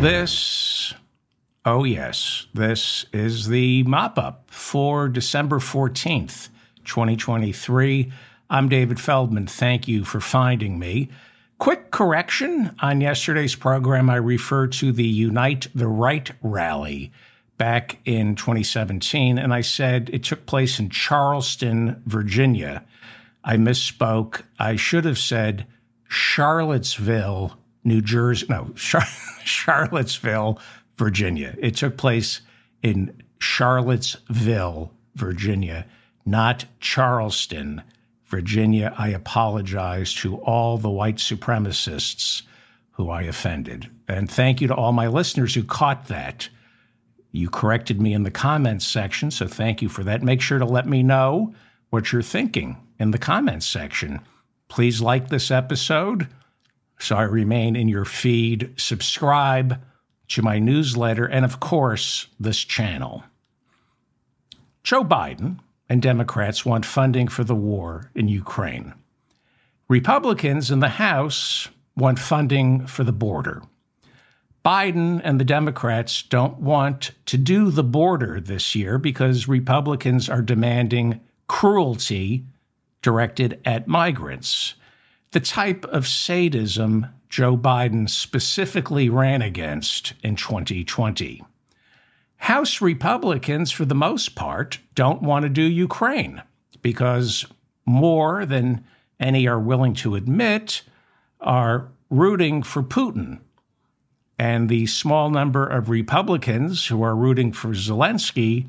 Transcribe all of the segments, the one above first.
This, oh yes, this is the mop up for December 14th, 2023. I'm David Feldman. Thank you for finding me. Quick correction on yesterday's program, I referred to the Unite the Right rally back in 2017, and I said it took place in Charleston, Virginia. I misspoke. I should have said Charlottesville, New Jersey. No, Char- Charlottesville, Virginia. It took place in Charlottesville, Virginia, not Charleston, Virginia. I apologize to all the white supremacists who I offended. And thank you to all my listeners who caught that. You corrected me in the comments section, so thank you for that. Make sure to let me know what you're thinking in the comments section. Please like this episode so I remain in your feed. Subscribe to my newsletter and, of course, this channel. Joe Biden and Democrats want funding for the war in Ukraine. Republicans in the House want funding for the border. Biden and the Democrats don't want to do the border this year because Republicans are demanding cruelty directed at migrants, the type of sadism Joe Biden specifically ran against in 2020. House Republicans, for the most part, don't want to do Ukraine because more than any are willing to admit are rooting for Putin. And the small number of Republicans who are rooting for Zelensky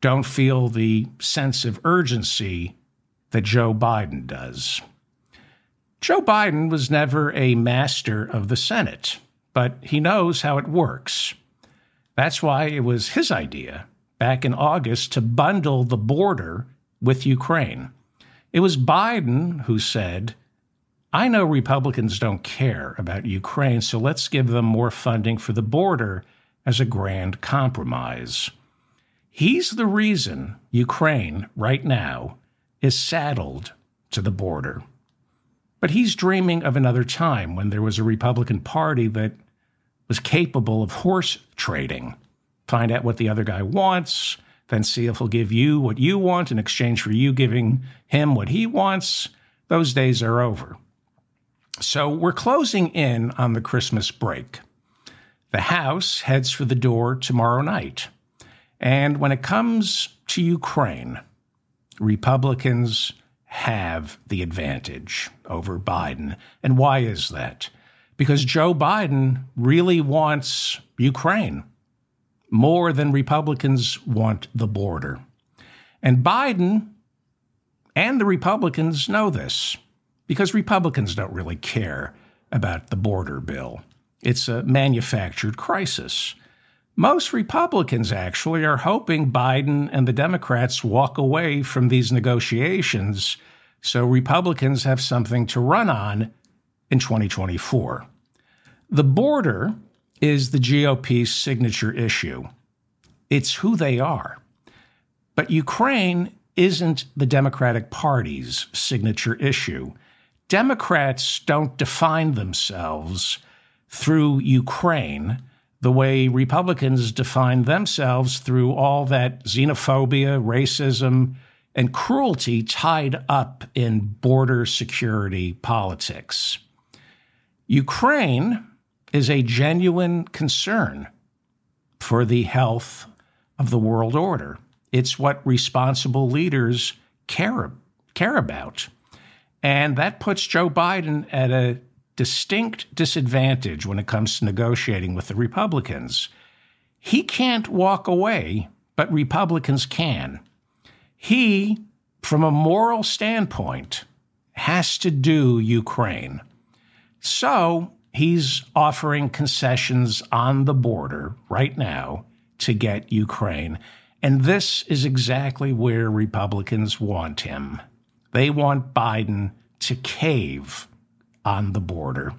don't feel the sense of urgency that Joe Biden does. Joe Biden was never a master of the Senate, but he knows how it works. That's why it was his idea back in August to bundle the border with Ukraine. It was Biden who said, I know Republicans don't care about Ukraine, so let's give them more funding for the border as a grand compromise. He's the reason Ukraine, right now, is saddled to the border. But he's dreaming of another time when there was a Republican Party that was capable of horse trading. Find out what the other guy wants, then see if he'll give you what you want in exchange for you giving him what he wants. Those days are over. So we're closing in on the Christmas break. The House heads for the door tomorrow night. And when it comes to Ukraine, Republicans have the advantage over Biden. And why is that? Because Joe Biden really wants Ukraine more than Republicans want the border. And Biden and the Republicans know this because Republicans don't really care about the border bill. It's a manufactured crisis. Most Republicans actually are hoping Biden and the Democrats walk away from these negotiations so Republicans have something to run on in 2024. The border is the GOP's signature issue. It's who they are. But Ukraine isn't the Democratic Party's signature issue. Democrats don't define themselves through Ukraine the way Republicans define themselves through all that xenophobia, racism, and cruelty tied up in border security politics. Ukraine is a genuine concern for the health of the world order. It's what responsible leaders care, care about. And that puts Joe Biden at a distinct disadvantage when it comes to negotiating with the Republicans. He can't walk away, but Republicans can. He, from a moral standpoint, has to do Ukraine. So he's offering concessions on the border right now to get Ukraine. And this is exactly where Republicans want him. They want Biden to cave on the border.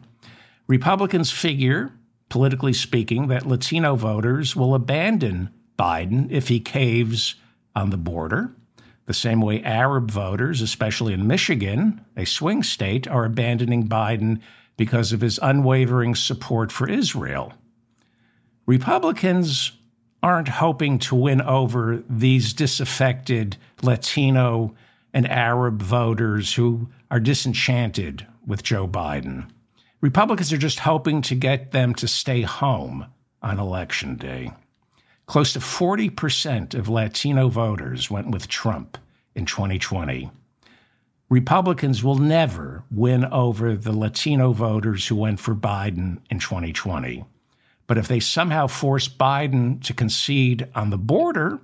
Republicans figure, politically speaking, that Latino voters will abandon Biden if he caves on the border, the same way Arab voters, especially in Michigan, a swing state, are abandoning Biden because of his unwavering support for Israel. Republicans aren't hoping to win over these disaffected Latino and Arab voters who are disenchanted with Joe Biden. Republicans are just hoping to get them to stay home on election day. Close to 40% of Latino voters went with Trump in 2020. Republicans will never win over the Latino voters who went for Biden in 2020. But if they somehow force Biden to concede on the border,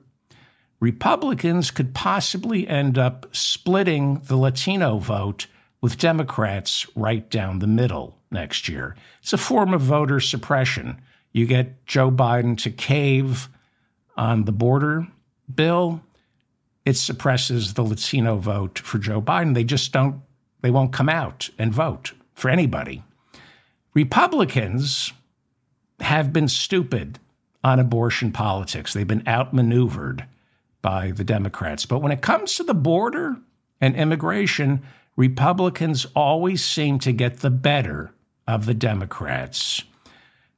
Republicans could possibly end up splitting the Latino vote with Democrats right down the middle next year. It's a form of voter suppression. You get Joe Biden to cave on the border bill, it suppresses the Latino vote for Joe Biden. They just don't, they won't come out and vote for anybody. Republicans have been stupid on abortion politics. They've been outmaneuvered by the Democrats. But when it comes to the border and immigration, Republicans always seem to get the better of the Democrats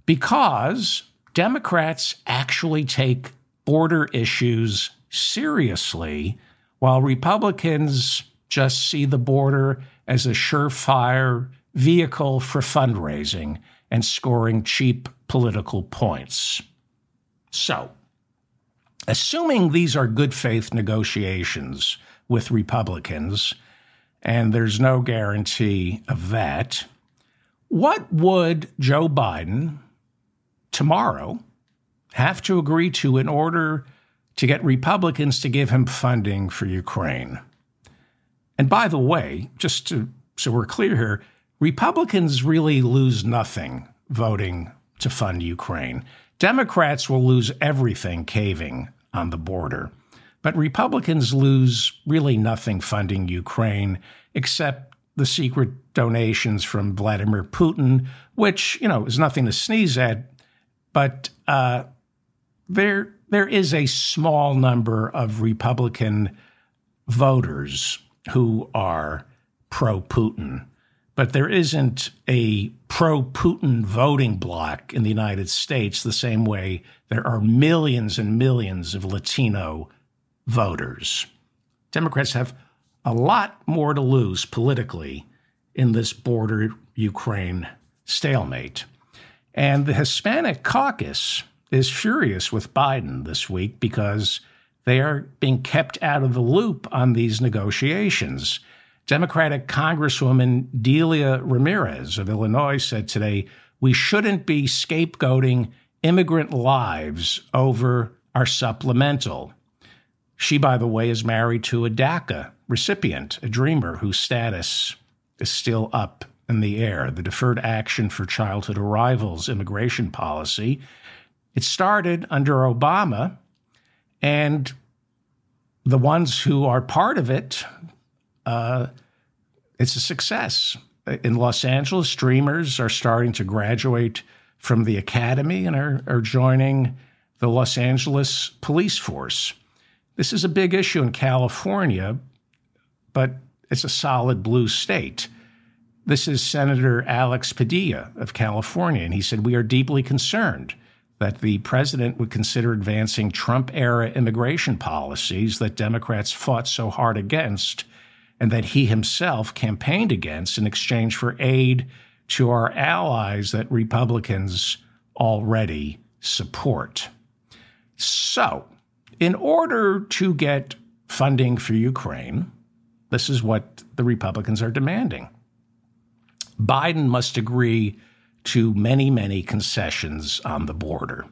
because Democrats actually take border issues seriously, while Republicans just see the border as a surefire vehicle for fundraising and scoring cheap political points. So, assuming these are good faith negotiations with Republicans, and there's no guarantee of that, what would Joe Biden tomorrow have to agree to in order to get Republicans to give him funding for Ukraine? And by the way, just to, so we're clear here, Republicans really lose nothing voting to fund Ukraine. Democrats will lose everything caving on the border. But Republicans lose really nothing funding Ukraine except the secret donations from Vladimir Putin, which, you know, is nothing to sneeze at. But uh, there, there is a small number of Republican voters who are pro Putin, but there isn't a pro Putin voting bloc in the United States the same way there are millions and millions of Latino voters. Democrats have a lot more to lose politically in this border Ukraine stalemate. And the Hispanic caucus is furious with Biden this week because they are being kept out of the loop on these negotiations. Democratic Congresswoman Delia Ramirez of Illinois said today, We shouldn't be scapegoating immigrant lives over our supplemental. She, by the way, is married to a DACA recipient, a dreamer whose status is still up in the air. The Deferred Action for Childhood Arrivals immigration policy. It started under Obama, and the ones who are part of it, uh, it's a success. In Los Angeles, dreamers are starting to graduate from the academy and are, are joining the Los Angeles police force. This is a big issue in California, but it's a solid blue state. This is Senator Alex Padilla of California, and he said, We are deeply concerned that the president would consider advancing Trump era immigration policies that Democrats fought so hard against and that he himself campaigned against in exchange for aid to our allies that Republicans already support. So, in order to get funding for Ukraine, this is what the Republicans are demanding. Biden must agree to many, many concessions on the border,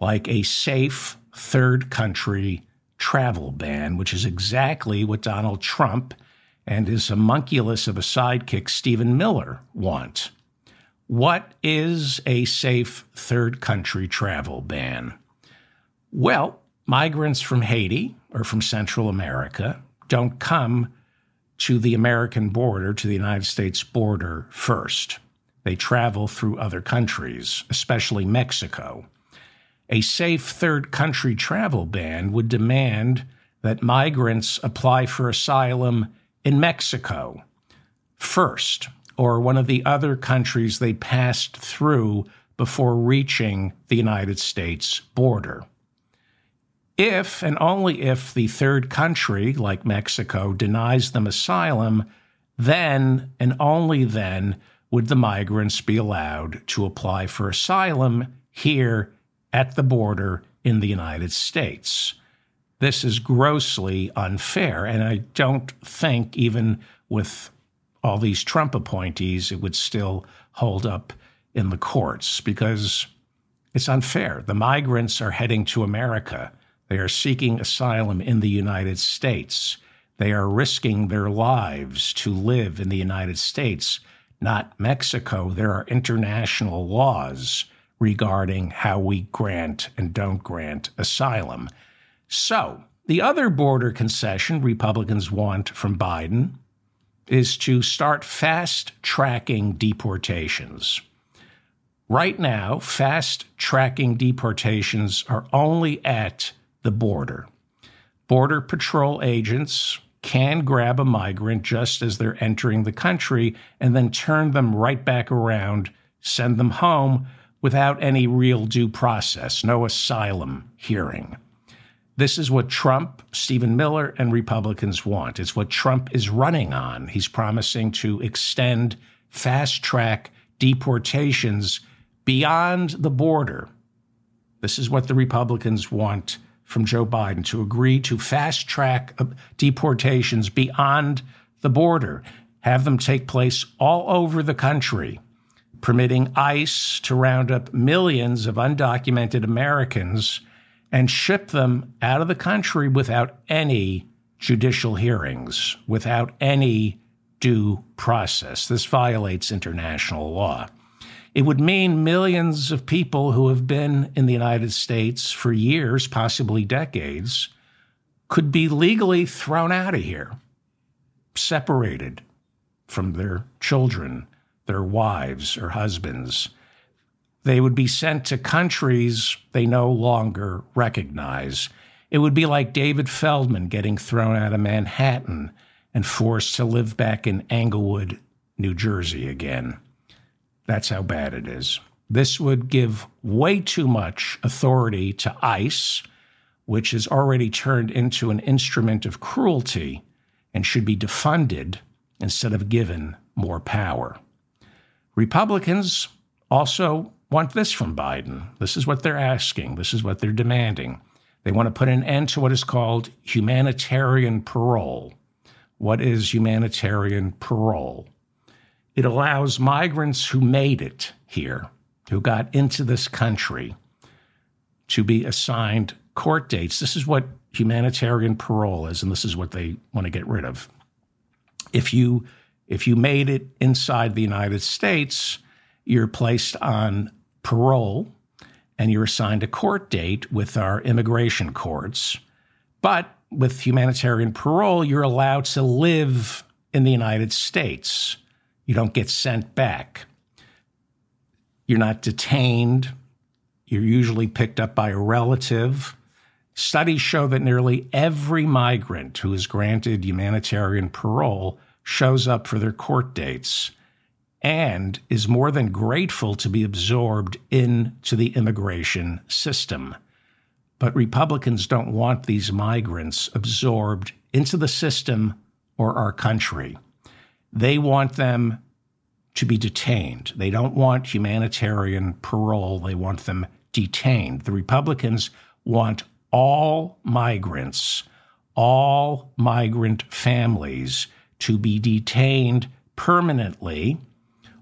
like a safe third country travel ban, which is exactly what Donald Trump and his homunculus of a sidekick, Stephen Miller, want. What is a safe third country travel ban? Well, migrants from Haiti or from Central America don't come to the American border, to the United States border first. They travel through other countries, especially Mexico. A safe third country travel ban would demand that migrants apply for asylum in Mexico first, or one of the other countries they passed through before reaching the United States border. If and only if the third country, like Mexico, denies them asylum, then and only then would the migrants be allowed to apply for asylum here at the border in the United States. This is grossly unfair, and I don't think, even with all these Trump appointees, it would still hold up in the courts because it's unfair. The migrants are heading to America. They are seeking asylum in the United States. They are risking their lives to live in the United States, not Mexico. There are international laws regarding how we grant and don't grant asylum. So, the other border concession Republicans want from Biden is to start fast tracking deportations. Right now, fast tracking deportations are only at the border. Border Patrol agents can grab a migrant just as they're entering the country and then turn them right back around, send them home without any real due process, no asylum hearing. This is what Trump, Stephen Miller, and Republicans want. It's what Trump is running on. He's promising to extend fast track deportations beyond the border. This is what the Republicans want from Joe Biden to agree to fast track deportations beyond the border, have them take place all over the country, permitting ICE to round up millions of undocumented Americans and ship them out of the country without any judicial hearings, without any due process. This violates international law. It would mean millions of people who have been in the United States for years, possibly decades, could be legally thrown out of here, separated from their children, their wives or husbands, they would be sent to countries they no longer recognize. It would be like David Feldman getting thrown out of Manhattan and forced to live back in Englewood, New Jersey again. That's how bad it is. This would give way too much authority to ICE, which is already turned into an instrument of cruelty and should be defunded instead of given more power. Republicans also want this from Biden. This is what they're asking. This is what they're demanding. They want to put an end to what is called humanitarian parole. What is humanitarian parole? It allows migrants who made it here, who got into this country, to be assigned court dates. This is what humanitarian parole is, and this is what they want to get rid of. If you if you made it inside the United States, you're placed on parole and you're assigned a court date with our immigration courts. But with humanitarian parole, you're allowed to live in the United States. You don't get sent back. You're not detained. You're usually picked up by a relative. Studies show that nearly every migrant who is granted humanitarian parole shows up for their court dates and is more than grateful to be absorbed into the immigration system. But Republicans don't want these migrants absorbed into the system or our country. They want them to be detained. They don't want humanitarian parole, they want them detained. The Republicans want all migrants, all migrant families to be detained permanently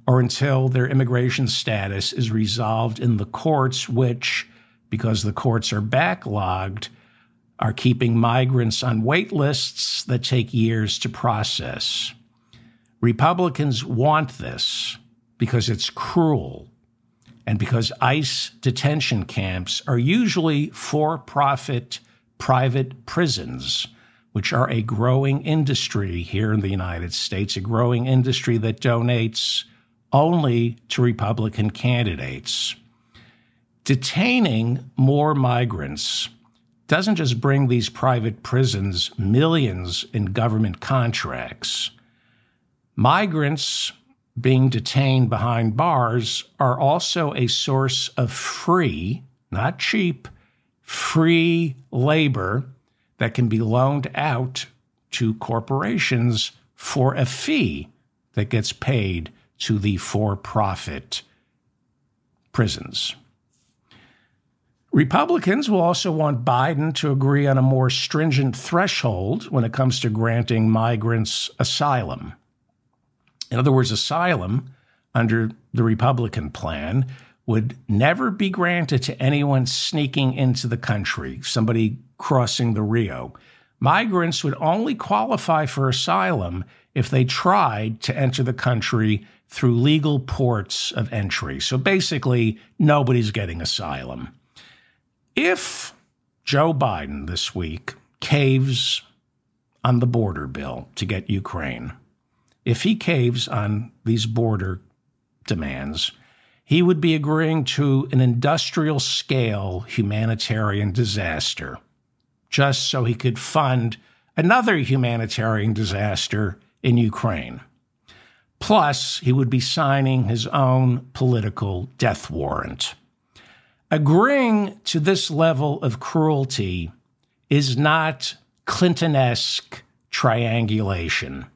or until their immigration status is resolved in the courts, which, because the courts are backlogged, are keeping migrants on wait lists that take years to process. Republicans want this because it's cruel and because ICE detention camps are usually for profit private prisons, which are a growing industry here in the United States, a growing industry that donates only to Republican candidates. Detaining more migrants doesn't just bring these private prisons millions in government contracts. Migrants being detained behind bars are also a source of free, not cheap, free labor that can be loaned out to corporations for a fee that gets paid to the for profit prisons. Republicans will also want Biden to agree on a more stringent threshold when it comes to granting migrants asylum. In other words, asylum under the Republican plan would never be granted to anyone sneaking into the country, somebody crossing the Rio. Migrants would only qualify for asylum if they tried to enter the country through legal ports of entry. So basically, nobody's getting asylum. If Joe Biden this week caves on the border bill to get Ukraine, if he caves on these border demands, he would be agreeing to an industrial scale humanitarian disaster just so he could fund another humanitarian disaster in Ukraine. Plus, he would be signing his own political death warrant. Agreeing to this level of cruelty is not Clinton-esque triangulation.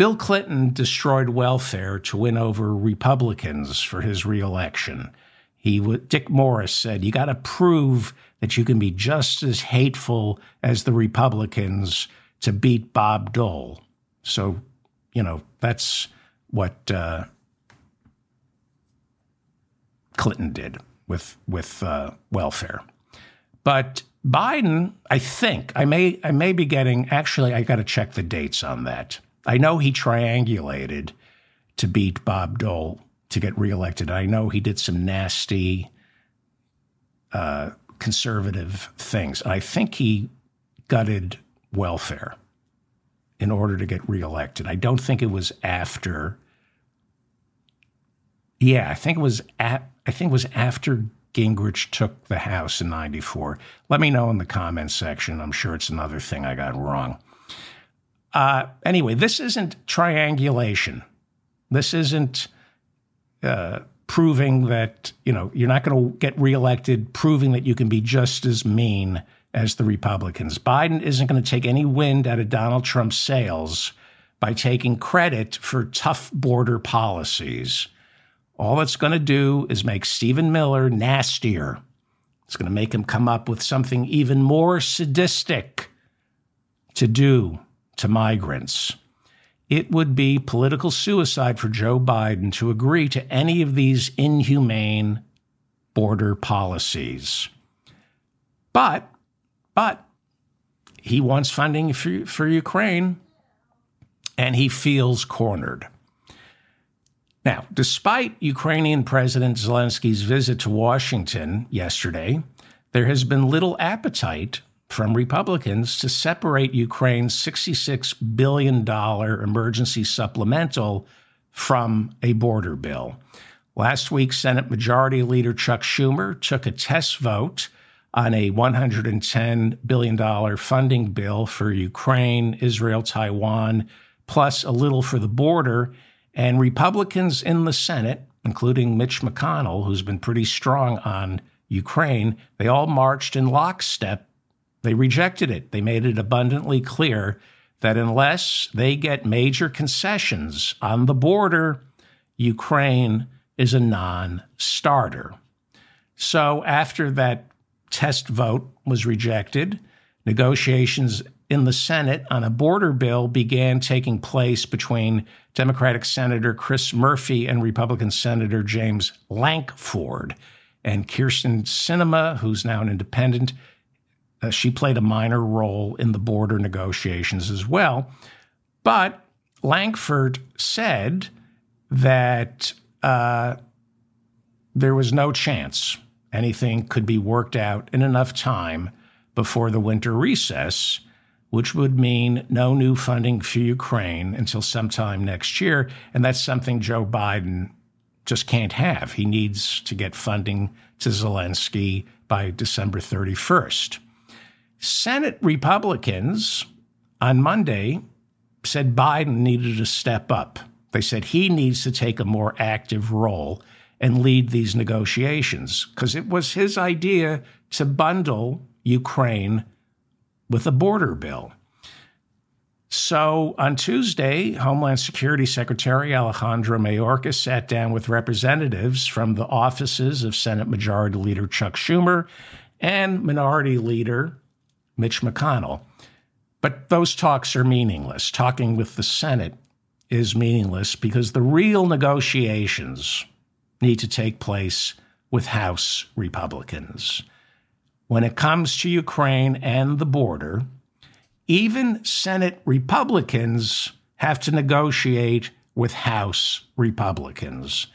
Bill Clinton destroyed welfare to win over Republicans for his reelection. He, Dick Morris said, "You got to prove that you can be just as hateful as the Republicans to beat Bob Dole." So, you know, that's what uh, Clinton did with with uh, welfare. But Biden, I think I may I may be getting actually I got to check the dates on that. I know he triangulated to beat Bob Dole to get reelected. I know he did some nasty uh, conservative things. I think he gutted welfare in order to get reelected. I don't think it was after. Yeah, I think it was at I think it was after Gingrich took the House in 94. Let me know in the comments section. I'm sure it's another thing I got wrong. Uh, anyway, this isn't triangulation. This isn't uh, proving that, you know, you're not going to get reelected, proving that you can be just as mean as the Republicans. Biden isn't going to take any wind out of Donald Trump's sails by taking credit for tough border policies. All it's going to do is make Stephen Miller nastier. It's going to make him come up with something even more sadistic to do to migrants. It would be political suicide for Joe Biden to agree to any of these inhumane border policies. But, but he wants funding for, for Ukraine and he feels cornered. Now, despite Ukrainian President Zelensky's visit to Washington yesterday, there has been little appetite from Republicans to separate Ukraine's $66 billion emergency supplemental from a border bill. Last week, Senate Majority Leader Chuck Schumer took a test vote on a $110 billion funding bill for Ukraine, Israel, Taiwan, plus a little for the border and Republicans in the Senate, including Mitch McConnell, who's been pretty strong on Ukraine, they all marched in lockstep. They rejected it. They made it abundantly clear that unless they get major concessions on the border, Ukraine is a non starter. So after that test vote was rejected, negotiations in the Senate on a border bill began taking place between Democratic Senator Chris Murphy and Republican Senator James Lankford. And Kyrsten Sinema, who's now an independent, uh, she played a minor role in the border negotiations as well. But Lankford said that uh, there was no chance anything could be worked out in enough time before the winter recess which would mean no new funding for Ukraine until sometime next year. And that's something Joe Biden just can't have. He needs to get funding to Zelensky by December 31st. Senate Republicans on Monday said Biden needed to step up They said he needs to take a more active role and lead these negotiations because it was his idea to bundle Ukraine with a border bill. So on Tuesday, Homeland Security Secretary Alejandro Mayorkas sat down with representatives from the offices of Senate Majority Leader Chuck Schumer and Minority Leader Mitch McConnell. But those talks are meaningless. Talking with the Senate is meaningless because the real negotiations need to take place with House Republicans. When it comes to Ukraine and the border, even Senate Republicans have to negotiate with House Republicans.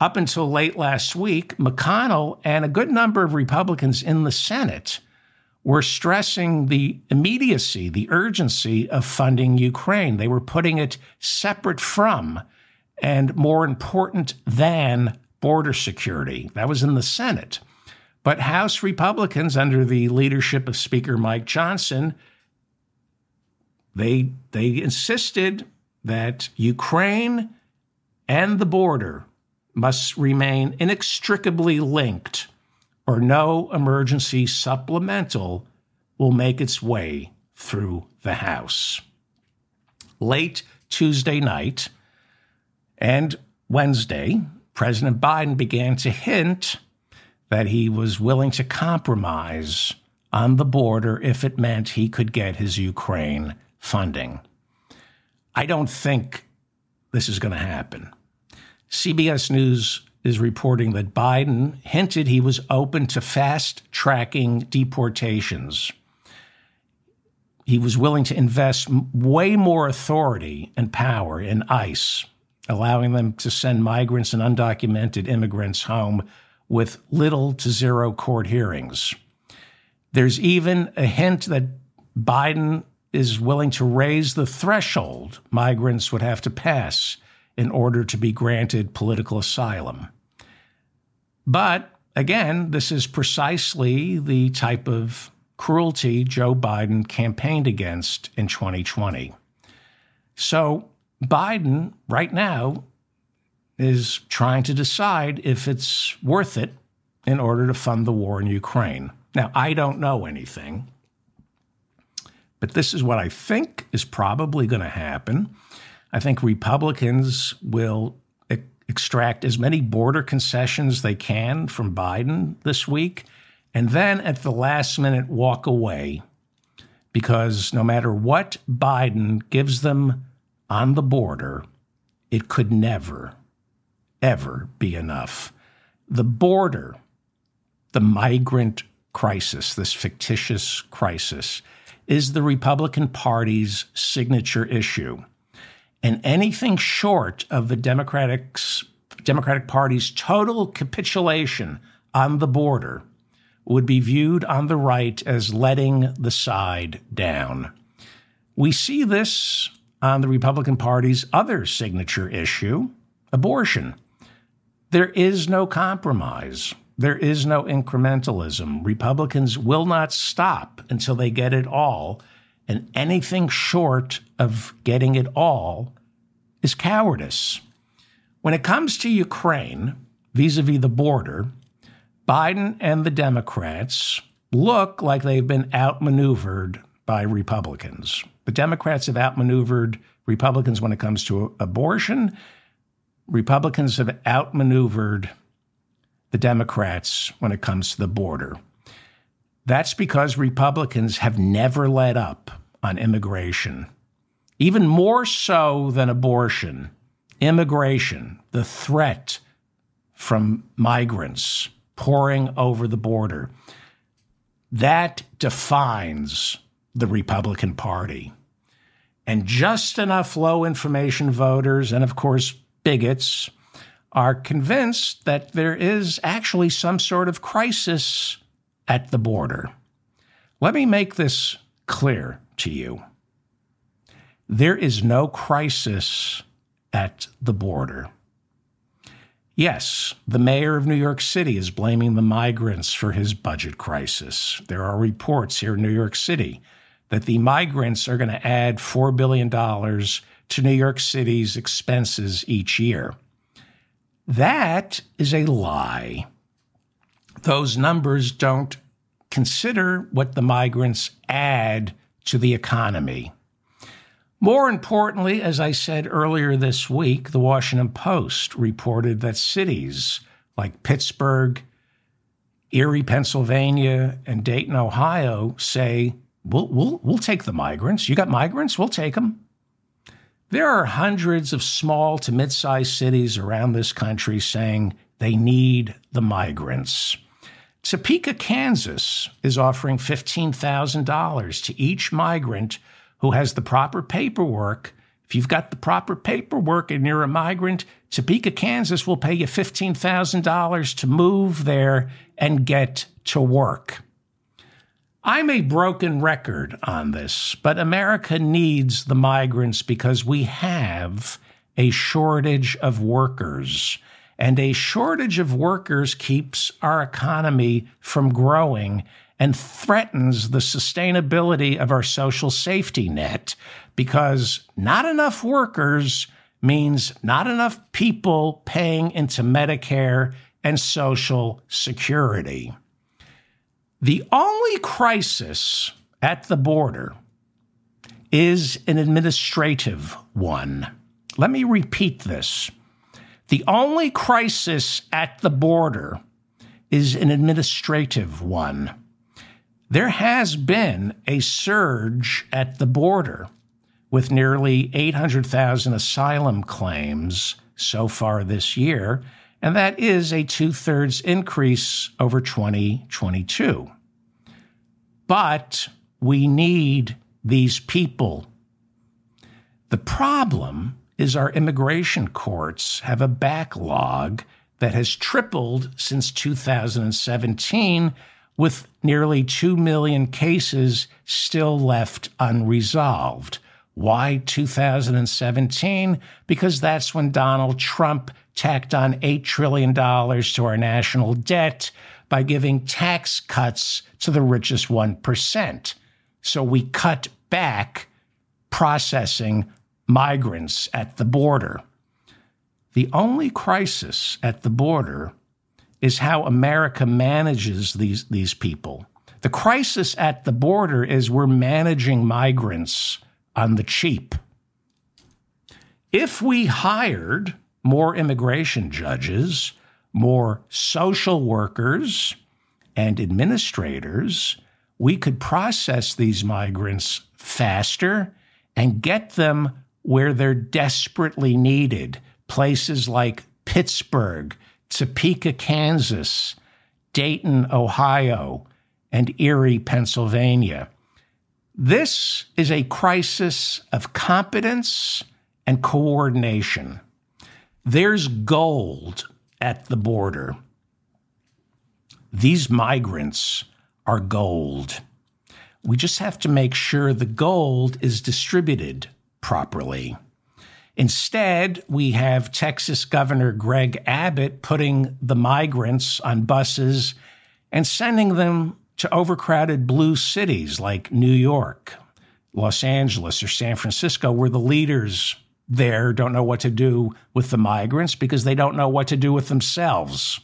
Up until late last week, McConnell and a good number of Republicans in the Senate were stressing the immediacy, the urgency of funding Ukraine. They were putting it separate from and more important than border security. That was in the Senate. But House Republicans, under the leadership of Speaker Mike Johnson, they, they insisted that Ukraine and the border must remain inextricably linked, or no emergency supplemental will make its way through the House. Late Tuesday night and Wednesday, President Biden began to hint that he was willing to compromise on the border if it meant he could get his Ukraine funding. I don't think this is going to happen. CBS News is reporting that Biden hinted he was open to fast tracking deportations. He was willing to invest way more authority and power in ICE, allowing them to send migrants and undocumented immigrants home with little to zero court hearings. There's even a hint that Biden is willing to raise the threshold migrants would have to pass in order to be granted political asylum. But again, this is precisely the type of cruelty Joe Biden campaigned against in 2020. So Biden, right now, is trying to decide if it's worth it in order to fund the war in Ukraine. Now, I don't know anything. But this is what I think is probably going to happen. I think Republicans will e- extract as many border concessions they can from Biden this week, and then at the last minute walk away because no matter what Biden gives them on the border, it could never, ever be enough. The border, the migrant crisis, this fictitious crisis, is the Republican Party's signature issue. And anything short of the Democratic Party's total capitulation on the border would be viewed on the right as letting the side down. We see this on the Republican Party's other signature issue abortion. There is no compromise. There is no incrementalism. Republicans will not stop until they get it all. And anything short of getting it all is cowardice. When it comes to Ukraine, vis a vis the border, Biden and the Democrats look like they've been outmaneuvered by Republicans. The Democrats have outmaneuvered Republicans when it comes to abortion. Republicans have outmaneuvered the Democrats when it comes to the border. That's because Republicans have never let up on immigration. Even more so than abortion, immigration, the threat from migrants pouring over the border, that defines the Republican Party. And just enough low information voters, and of course, bigots, are convinced that there is actually some sort of crisis at the border. Let me make this clear to you. There is no crisis at the border. Yes, the mayor of New York City is blaming the migrants for his budget crisis. There are reports here in New York City that the migrants are going to add $4 billion to New York City's expenses each year. That is a lie. Those numbers don't consider what the migrants add to the economy. More importantly, as I said earlier this week, the Washington Post reported that cities like Pittsburgh, Erie, Pennsylvania, and Dayton, Ohio say, we'll, we'll, we'll take the migrants. You got migrants? We'll take them. There are hundreds of small to mid sized cities around this country saying they need the migrants. Topeka, Kansas is offering $15,000 to each migrant who has the proper paperwork. If you've got the proper paperwork and you're a migrant, Topeka, Kansas will pay you $15,000 to move there and get to work. I'm a broken record on this, but America needs the migrants because we have a shortage of workers. And a shortage of workers keeps our economy from growing and threatens the sustainability of our social safety net because not enough workers means not enough people paying into Medicare and Social Security. The only crisis at the border is an administrative one. Let me repeat this. The only crisis at the border is an administrative one. There has been a surge at the border with nearly 800,000 asylum claims so far this year, and that is a two thirds increase over 2022. But we need these people. The problem is our immigration courts have a backlog that has tripled since 2017, with nearly 2 million cases still left unresolved. Why 2017? Because that's when Donald Trump tacked on $8 trillion to our national debt by giving tax cuts to the richest 1%. So we cut back processing migrants at the border. The only crisis at the border is how America manages these, these people. The crisis at the border is we're managing migrants on the cheap. If we hired more immigration judges, more social workers, and administrators, we could process these migrants faster and get them where they're desperately needed. Places like Pittsburgh, Topeka, Kansas, Dayton, Ohio, and Erie, Pennsylvania. This is a crisis of competence and coordination. There's gold at the border. These migrants are gold. We just have to make sure the gold is distributed properly. Instead, we have Texas Governor Greg Abbott putting the migrants on buses and sending them to overcrowded blue cities like New York, Los Angeles, or San Francisco, where the leaders there don't know what to do with the migrants because they don't know what to do with themselves.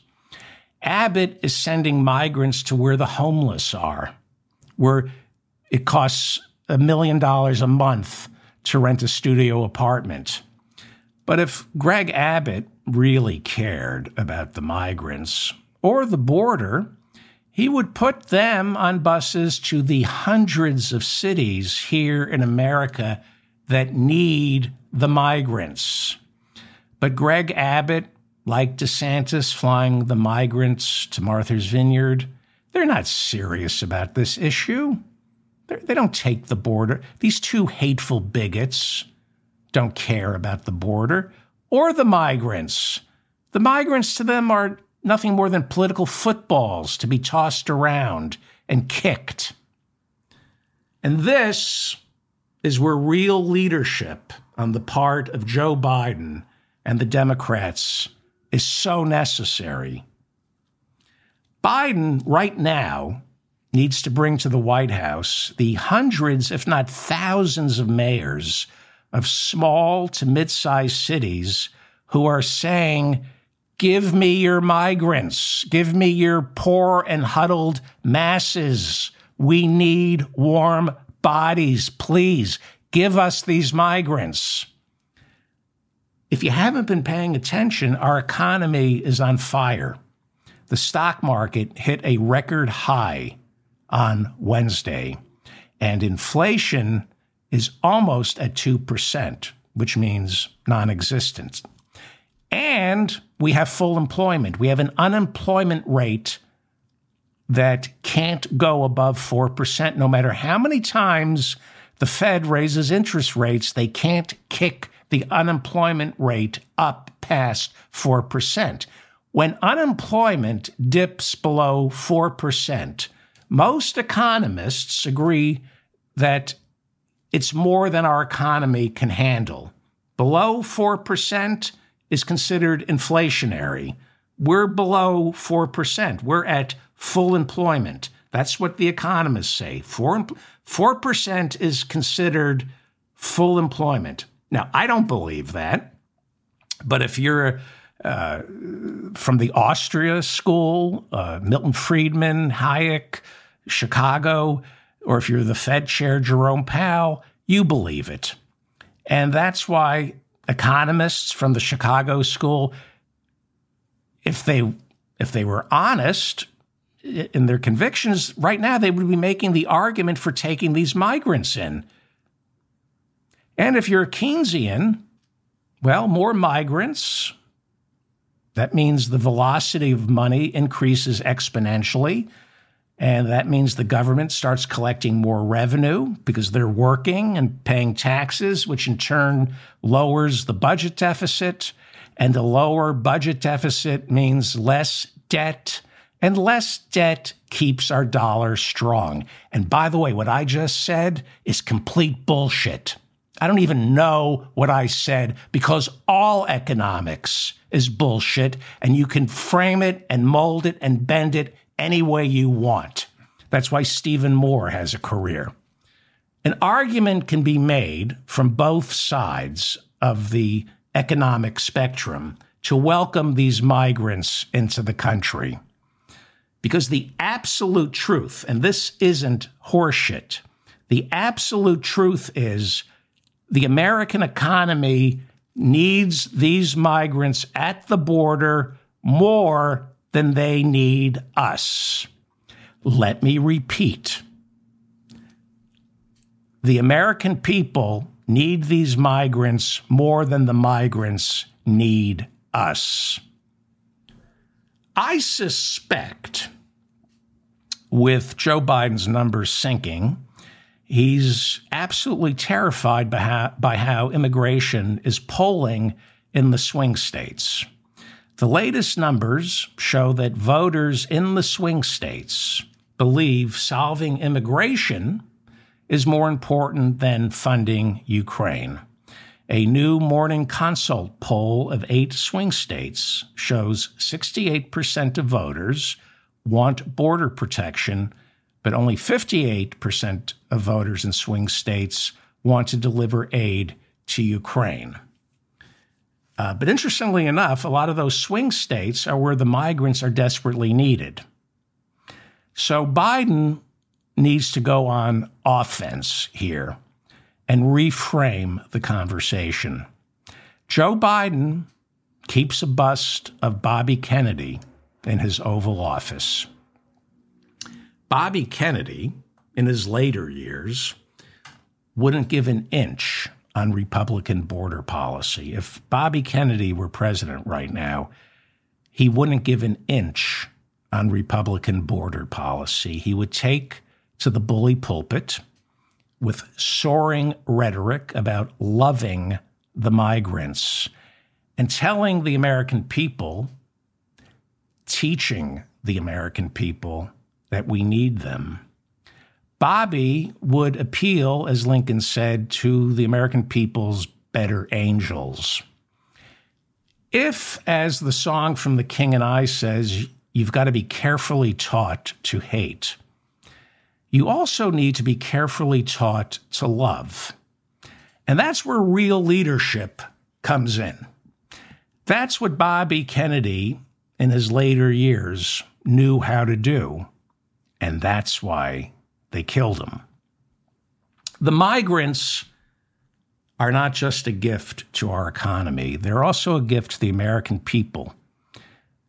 Abbott is sending migrants to where the homeless are, where it costs a million dollars a month to rent a studio apartment. But if Greg Abbott really cared about the migrants or the border, he would put them on buses to the hundreds of cities here in America that need the migrants. But Greg Abbott, like DeSantis flying the migrants to Martha's Vineyard, they're not serious about this issue. They do not take the border. These two hateful bigots don't care about the border or the migrants. The migrants to them are nothing more than political footballs to be tossed around and kicked. And this is where real leadership on the part of Joe Biden and the Democrats is so necessary. Biden, right now, needs to bring to the White House the hundreds, if not thousands, of mayors of small to mid sized cities who are saying, Give me your migrants, give me your poor and huddled masses. We need warm bodies. Please give us these migrants. If you haven't been paying attention, our economy is on fire. The stock market hit a record high on Wednesday, and inflation is almost at 2%, which means non existent. And we have full employment. We have an unemployment rate that can't go above 4%. No matter how many times the Fed raises interest rates, they can't kick the unemployment rate up past 4%. When unemployment dips below 4%, most economists agree that it's more than our economy can handle. Below 4% is considered inflationary. We're below 4%. We're at full employment. That's what the economists say. 4, 4% is considered full employment. Now, I don't believe that, but if you're uh, from the Austria school, uh, Milton Friedman, Hayek, Chicago, or if you're the Fed chair, Jerome Powell, you believe it. And that's why economists from the Chicago school, if they if they were honest in their convictions, right now they would be making the argument for taking these migrants in. And if you're a Keynesian, well, more migrants. That means the velocity of money increases exponentially. And that means the government starts collecting more revenue because they're working and paying taxes, which in turn lowers the budget deficit. And a lower budget deficit means less debt, and less debt keeps our dollar strong. And by the way, what I just said is complete bullshit. I don't even know what I said because all economics is bullshit and you can frame it and mold it and bend it any way you want. That's why Stephen Moore has a career. An argument can be made from both sides of the economic spectrum to welcome these migrants into the country. Because the absolute truth, and this isn't horseshit, the absolute truth is the American economy needs these migrants at the border more than they need us. Let me repeat. The American people need these migrants more than the migrants need us. I suspect with Joe Biden's numbers sinking, He's absolutely terrified by how, by how immigration is polling in the swing states. The latest numbers show that voters in the swing states believe solving immigration is more important than funding Ukraine. A new Morning Consult poll of eight swing states shows 68% of voters want border protection but only 58% of voters in swing states want to deliver aid to Ukraine. Uh, but interestingly enough, a lot of those swing states are where the migrants are desperately needed. So Biden needs to go on offense here and reframe the conversation. Joe Biden keeps a bust of Bobby Kennedy in his Oval Office. Bobby Kennedy, in his later years, wouldn't give an inch on Republican border policy. If Bobby Kennedy were president right now, he wouldn't give an inch on Republican border policy. He would take to the bully pulpit with soaring rhetoric about loving the migrants and telling the American people, teaching the American people that we need them. Bobby would appeal, as Lincoln said, to the American people's better angels. If, as the song from The King and I says, you've got to be carefully taught to hate, you also need to be carefully taught to love. And that's where real leadership comes in. That's what Bobby Kennedy, in his later years, knew how to do. And that's why they killed him. The migrants are not just a gift to our economy, they're also a gift to the American people.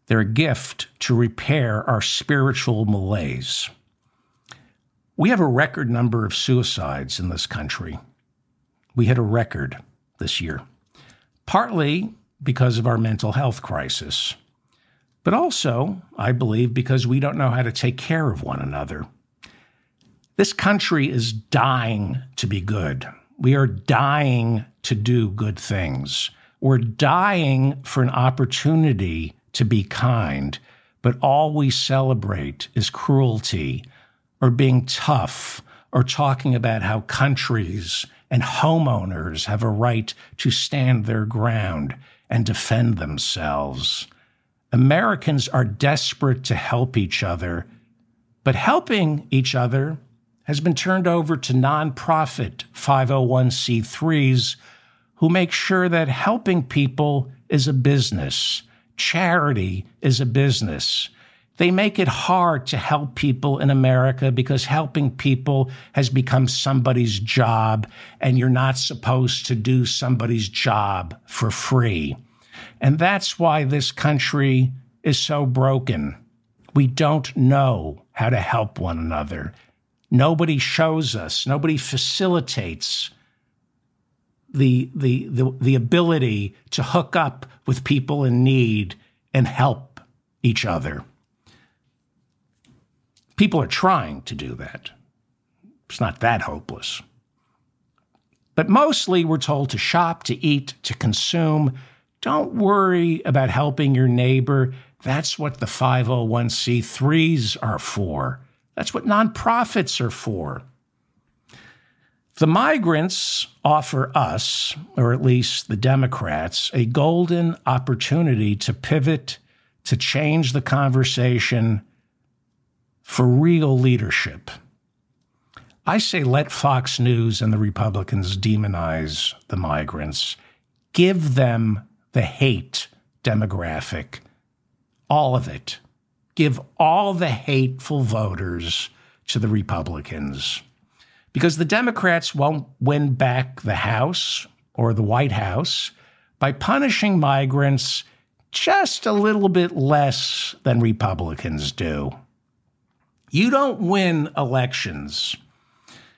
They're a gift to repair our spiritual malaise. We have a record number of suicides in this country. We hit a record this year, partly because of our mental health crisis, but also, I believe, because we don't know how to take care of one another. This country is dying to be good. We are dying to do good things. We're dying for an opportunity to be kind, but all we celebrate is cruelty or being tough or talking about how countries and homeowners have a right to stand their ground and defend themselves. Americans are desperate to help each other, but helping each other has been turned over to nonprofit 501c3s who make sure that helping people is a business, charity is a business. They make it hard to help people in America because helping people has become somebody's job, and you're not supposed to do somebody's job for free. And that's why this country is so broken. We don't know how to help one another. Nobody shows us, nobody facilitates the, the, the, the ability to hook up with people in need and help each other. People are trying to do that. It's not that hopeless. But mostly we're told to shop, to eat, to consume. Don't worry about helping your neighbor. That's what the 501c3s are for. That's what nonprofits are for. The migrants offer us, or at least the Democrats, a golden opportunity to pivot, to change the conversation, for real leadership. I say let Fox News and the Republicans demonize the migrants. Give them the hate demographic, all of it. Give all the hateful voters to the Republicans. Because the Democrats won't win back the House or the White House by punishing migrants just a little bit less than Republicans do. You don't win elections.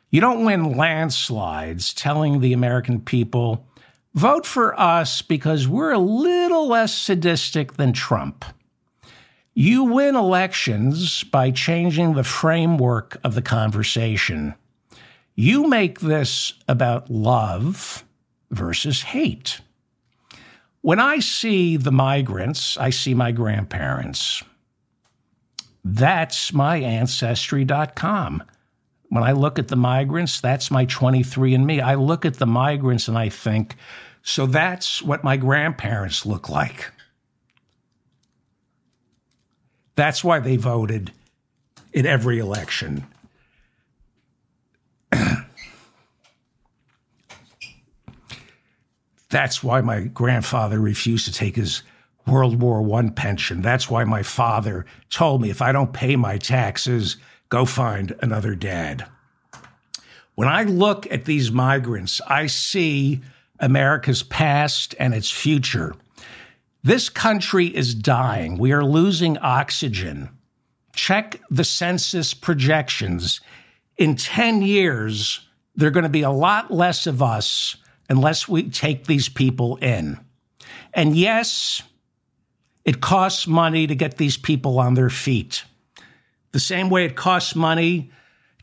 You don't win landslides telling the American people, vote for us because we're a little less sadistic than Trump. You win elections by changing the framework of the conversation. You make this about love versus hate. When I see the migrants, I see my grandparents. That's my ancestry.com. When I look at the migrants, that's my 23andMe. I look at the migrants and I think, so that's what my grandparents look like. That's why they voted in every election. That's why my grandfather refused to take his World War I pension. That's why my father told me if I don't pay my taxes, go find another dad. When I look at these migrants, I see America's past and its future. This country is dying. We are losing oxygen. Check the census projections. In 10 years, there are going to be a lot less of us unless we take these people in. And yes, it costs money to get these people on their feet. The same way it costs money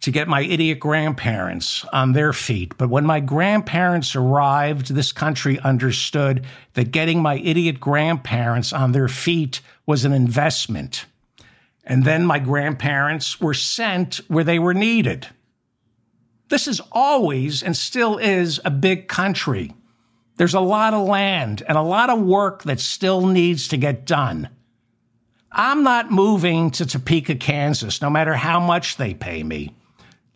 to get my idiot grandparents on their feet. But when my grandparents arrived, this country understood that getting my idiot grandparents on their feet was an investment. And then my grandparents were sent where they were needed. This is always and still is a big country. There's a lot of land and a lot of work that still needs to get done. I'm not moving to Topeka, Kansas, no matter how much they pay me.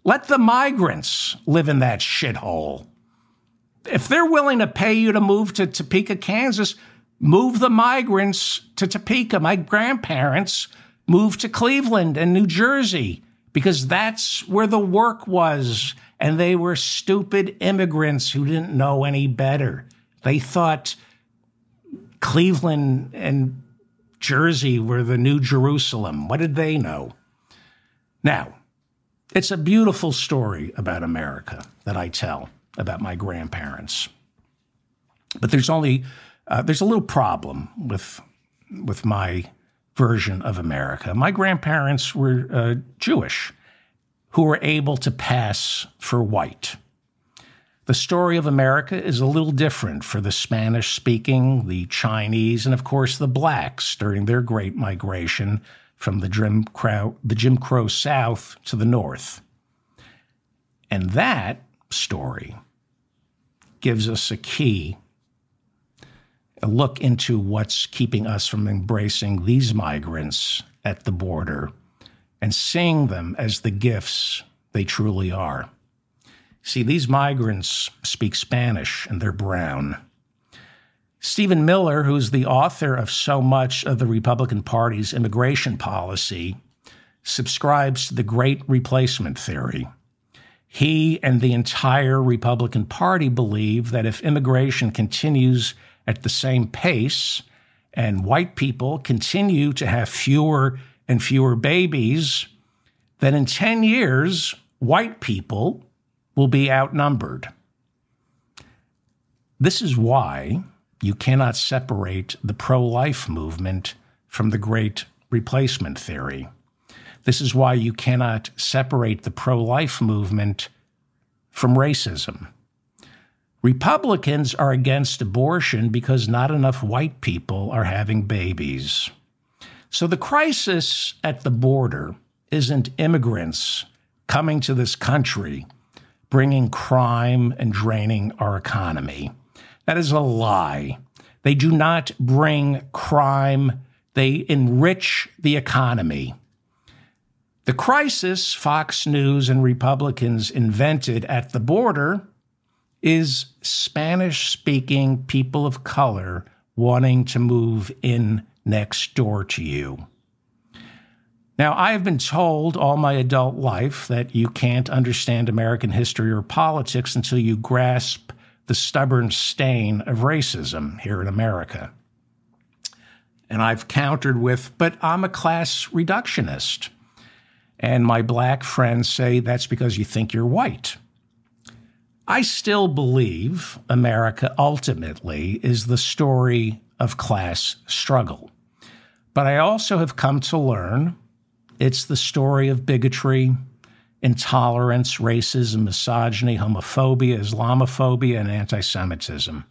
Let the migrants live in that shithole. If they're willing to pay you to move to Topeka, Kansas, move the migrants to Topeka. My grandparents moved to Cleveland and New Jersey because that's where the work was. And they were stupid immigrants who didn't know any better. They thought Cleveland and Jersey were the new Jerusalem. What did they know? Now, it's a beautiful story about America that I tell about my grandparents. But there's only uh, there's a little problem with with my version of America. My grandparents were uh, Jewish, who were able to pass for white. The story of America is a little different for the Spanish speaking, the Chinese, and of course the blacks during their great migration from the Jim Crow, the Jim Crow South to the North. And that story gives us a key, a look into what's keeping us from embracing these migrants at the border and seeing them as the gifts they truly are. See, these migrants speak Spanish and they're brown. Stephen Miller, who's the author of so much of the Republican Party's immigration policy, subscribes to the great replacement theory. He and the entire Republican Party believe that if immigration continues at the same pace and white people continue to have fewer and fewer babies, then in 10 years, white people will be outnumbered. This is why you cannot separate the pro life movement from the great replacement theory. This is why you cannot separate the pro life movement from racism. Republicans are against abortion because not enough white people are having babies. So the crisis at the border isn't immigrants coming to this country bringing crime and draining our economy. That is a lie. They do not bring crime, they enrich the economy. The crisis Fox News and Republicans invented at the border is Spanish speaking people of color wanting to move in next door to you. Now, I have been told all my adult life that you can't understand American history or politics until you grasp the stubborn stain of racism here in America. And I've countered with, but I'm a class reductionist. And my black friends say that's because you think you're white. I still believe America ultimately is the story of class struggle. But I also have come to learn it's the story of bigotry, intolerance, racism, misogyny, homophobia, Islamophobia, and anti Semitism.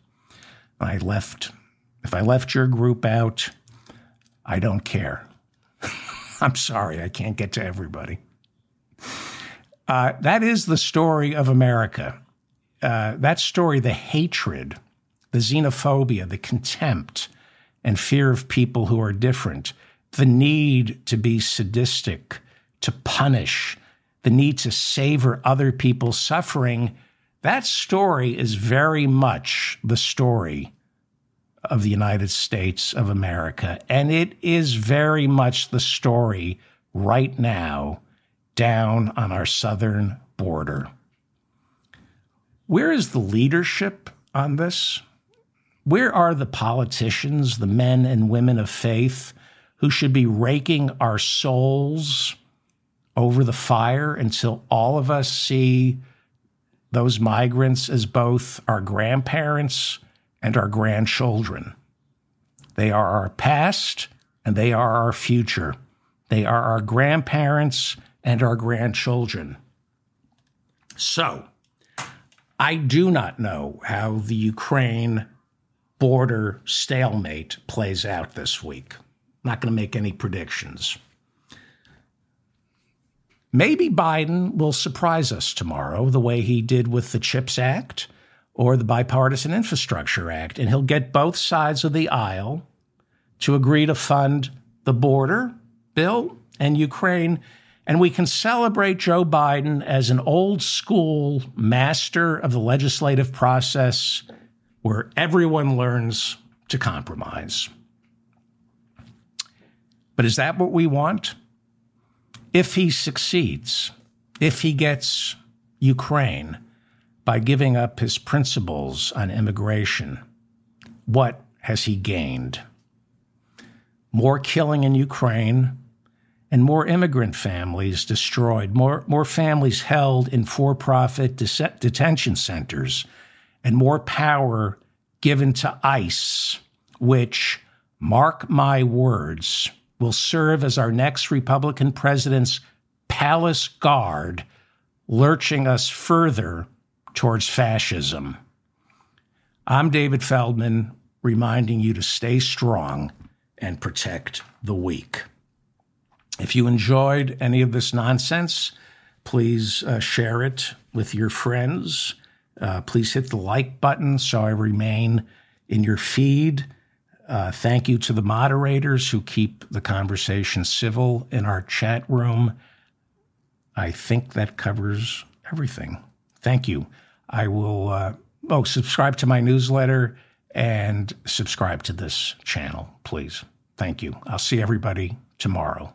I left, if I left your group out, I don't care. I'm sorry, I can't get to everybody. Uh, that is the story of America. Uh, that story, the hatred, the xenophobia, the contempt, and fear of people who are different, the need to be sadistic, to punish, the need to savor other people's suffering, that story is very much the story of the United States of America. And it is very much the story right now down on our southern border. Where is the leadership on this? Where are the politicians, the men and women of faith who should be raking our souls over the fire until all of us see those migrants as both our grandparents and our grandchildren. They are our past and they are our future. They are our grandparents and our grandchildren. So, I do not know how the Ukraine border stalemate plays out this week. Not going to make any predictions. Maybe Biden will surprise us tomorrow the way he did with the CHIPS Act or the Bipartisan Infrastructure Act, and he'll get both sides of the aisle to agree to fund the border bill and Ukraine. And we can celebrate Joe Biden as an old school master of the legislative process where everyone learns to compromise. But is that what we want? If he succeeds, if he gets Ukraine by giving up his principles on immigration, what has he gained? More killing in Ukraine and more immigrant families destroyed, more, more families held in for profit detention centers, and more power given to ICE, which, mark my words, will serve as our next Republican president's palace guard, lurching us further towards fascism. I'm David Feldman, reminding you to stay strong and protect the weak. If you enjoyed any of this nonsense, please uh, share it with your friends. Uh, please hit the like button so I remain in your feed. Uh, thank you to the moderators who keep the conversation civil in our chat room. I think that covers everything. Thank you. I will, uh, oh, subscribe to my newsletter and subscribe to this channel, please. Thank you. I'll see everybody tomorrow.